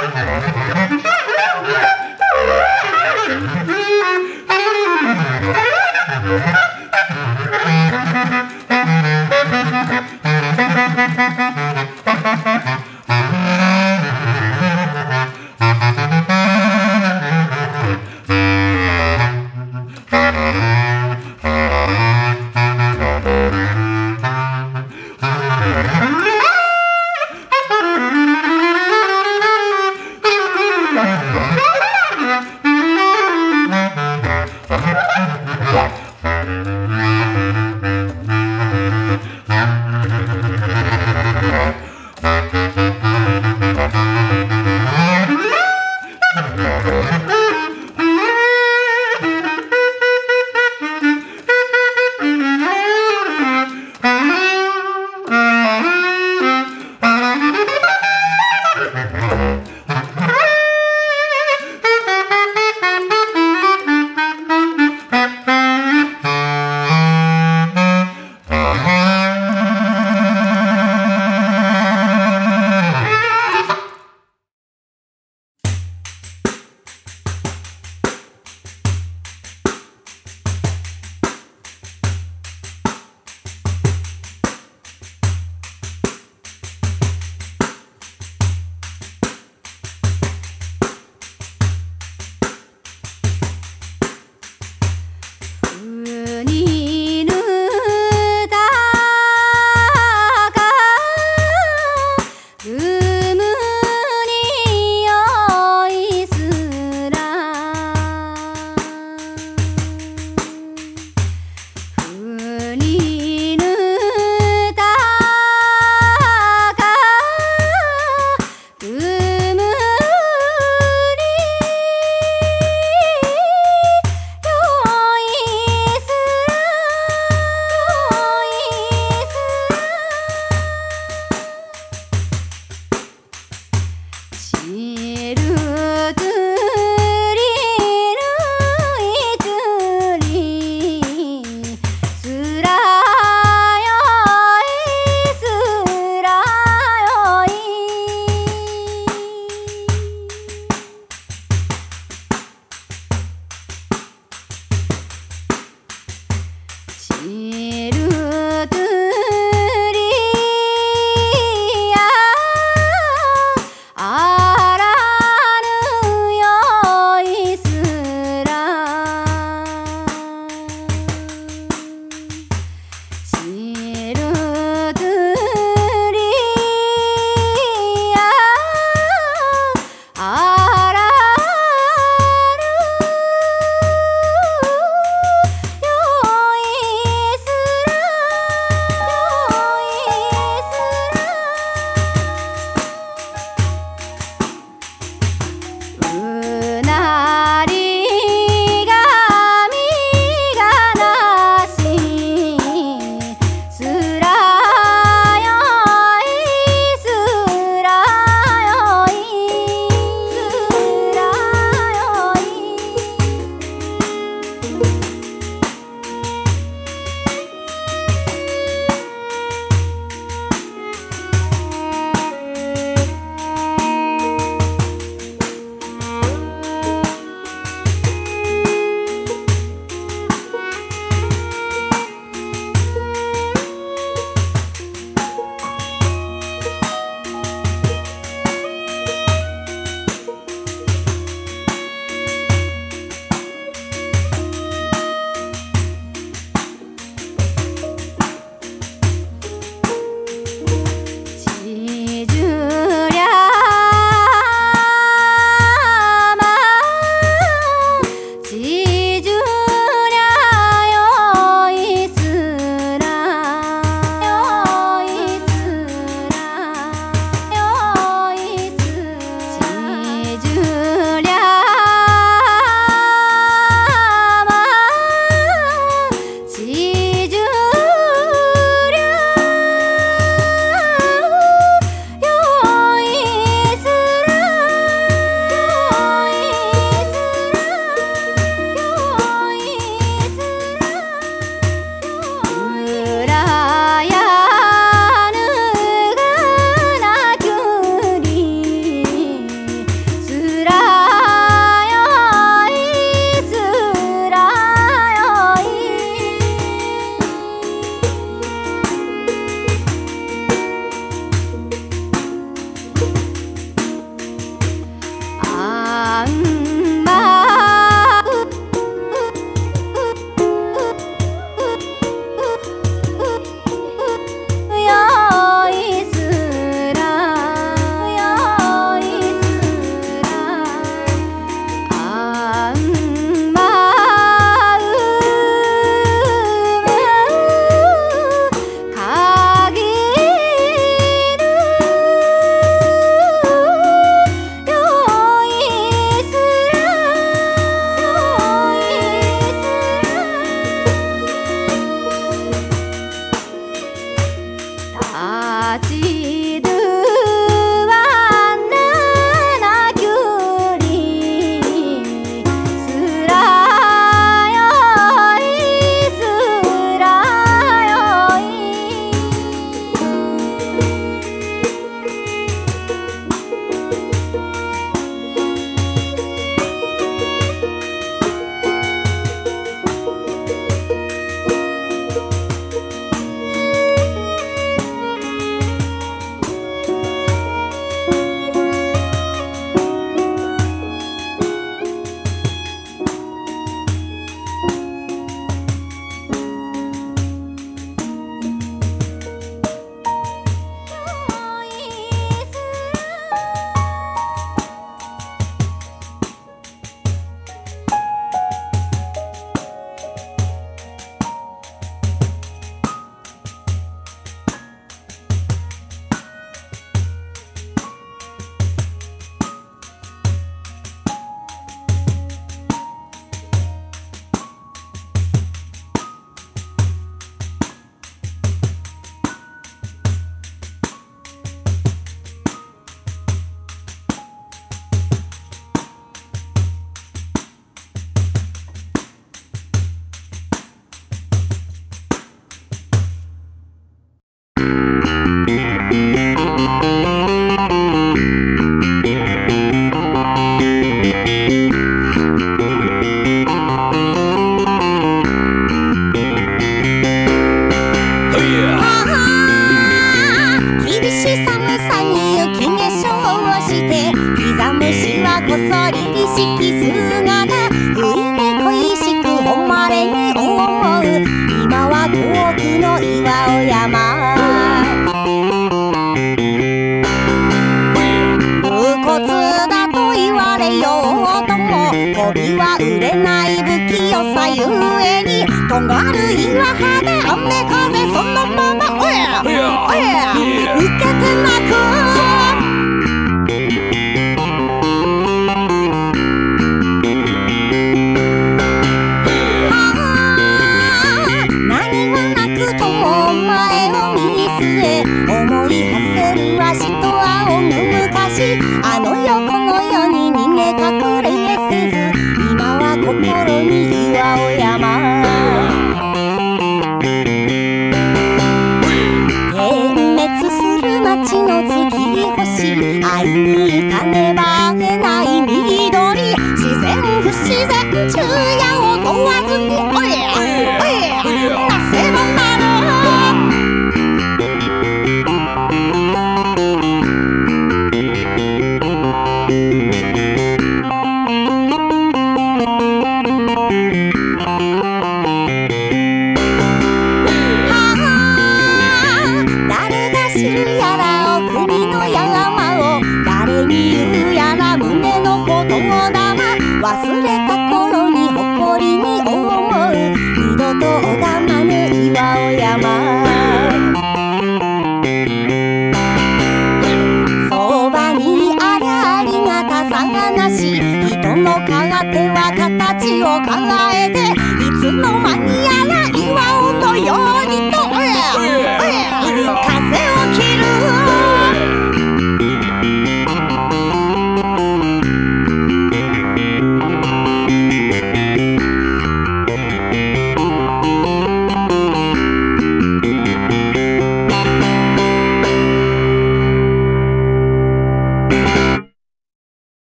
Thank you.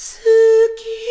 好き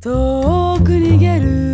遠く逃げる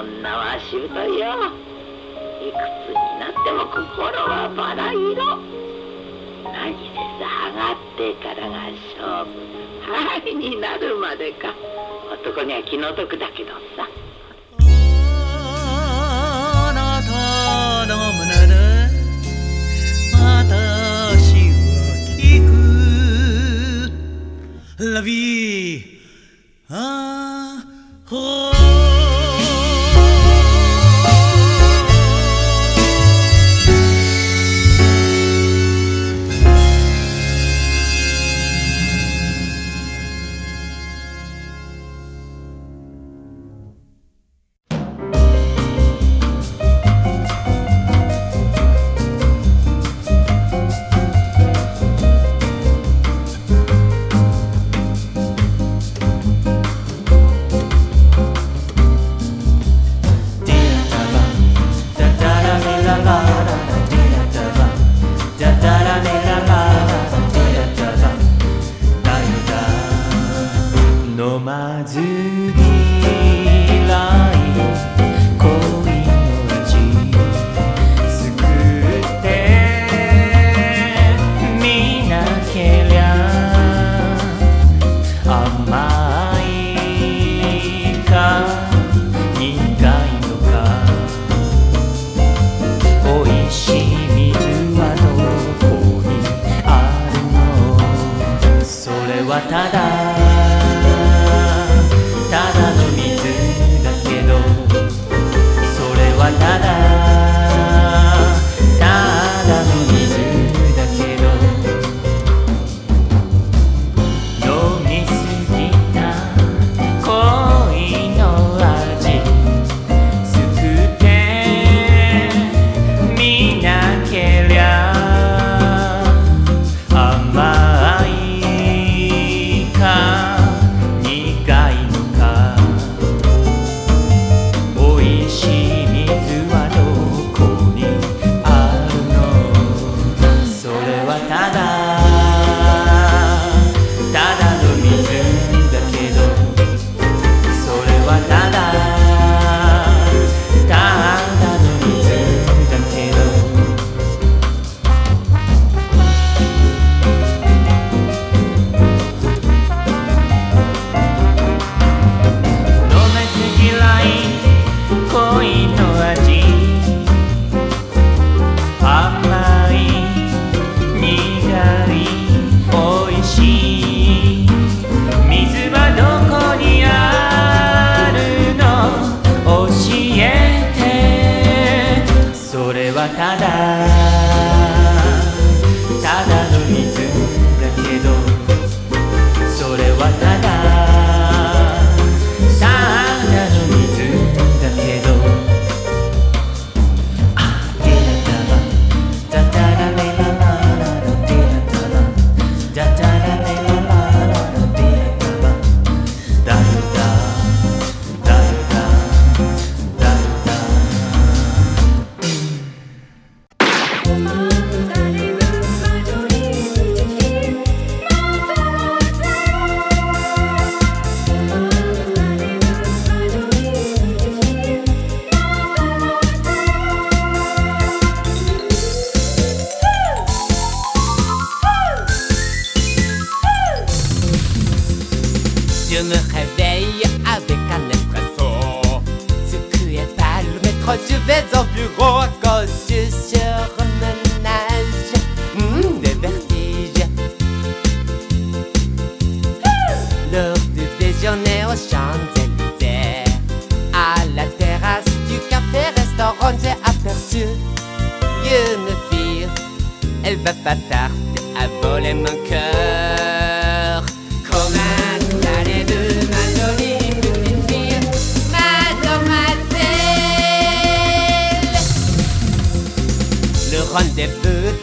女はしぶといよ。いくつになっても心はバラ色何せ下がってからが勝負はいになるまでか。男には気の毒だけどさ。ラビーああほう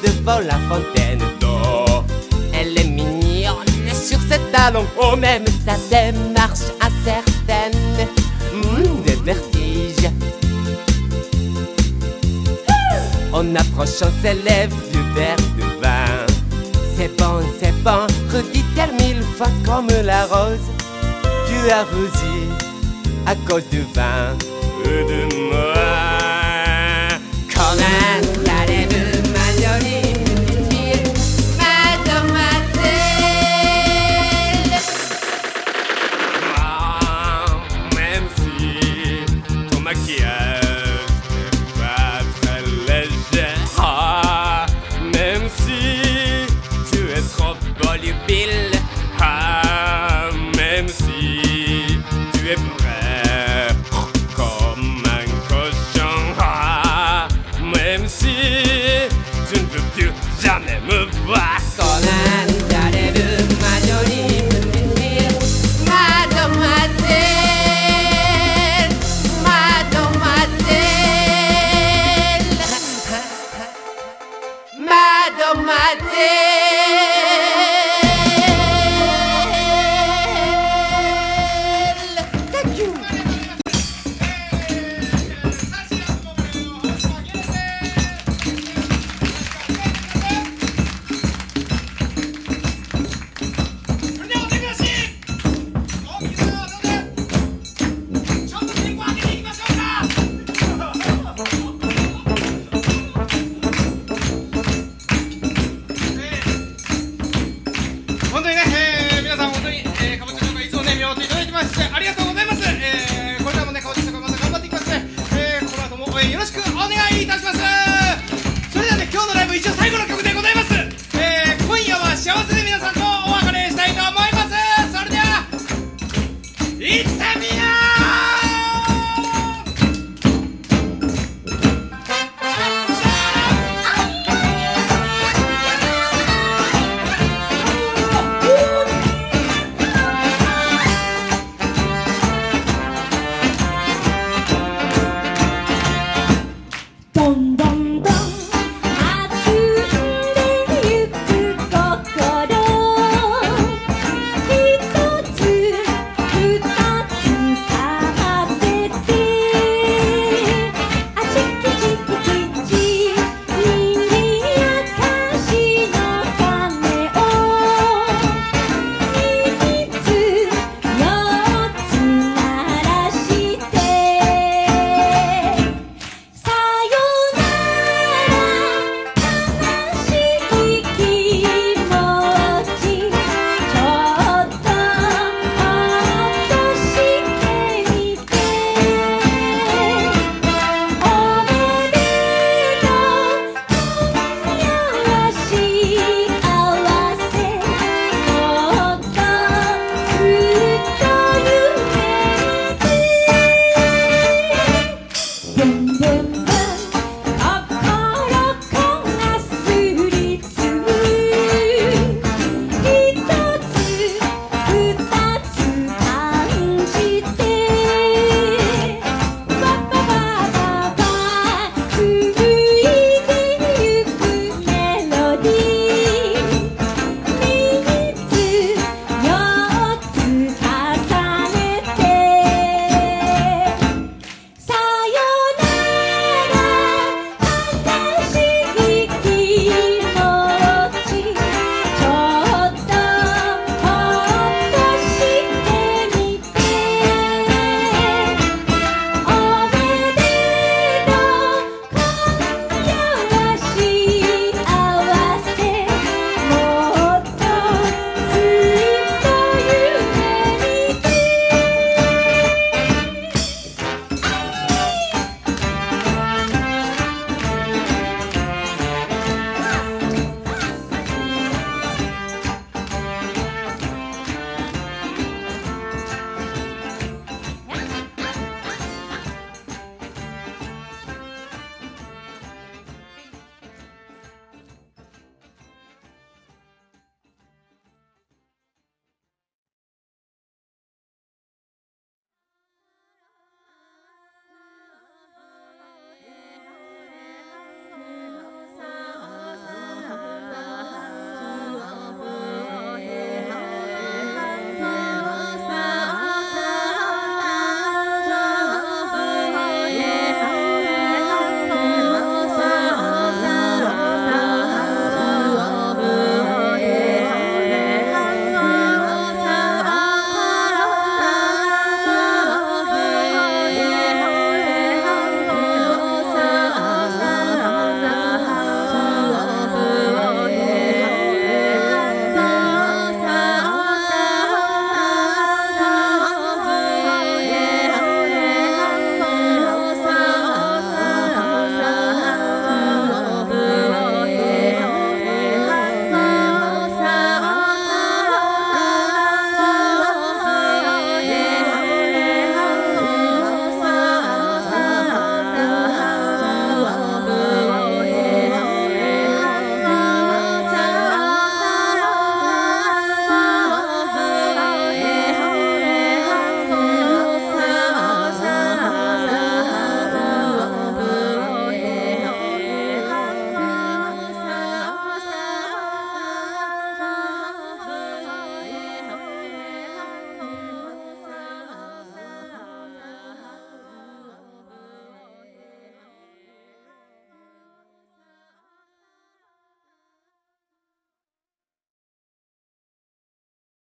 devant la fontaine d'eau. Elle est mignonne sur ses talons, oh même sa démarche incertaine, hum, mmh, de. En approchant ses lèvres du verre de vin, c'est bon, c'est bon, redit-elle mille fois comme la rose tu as rosé à cause du vin de moi. Colin.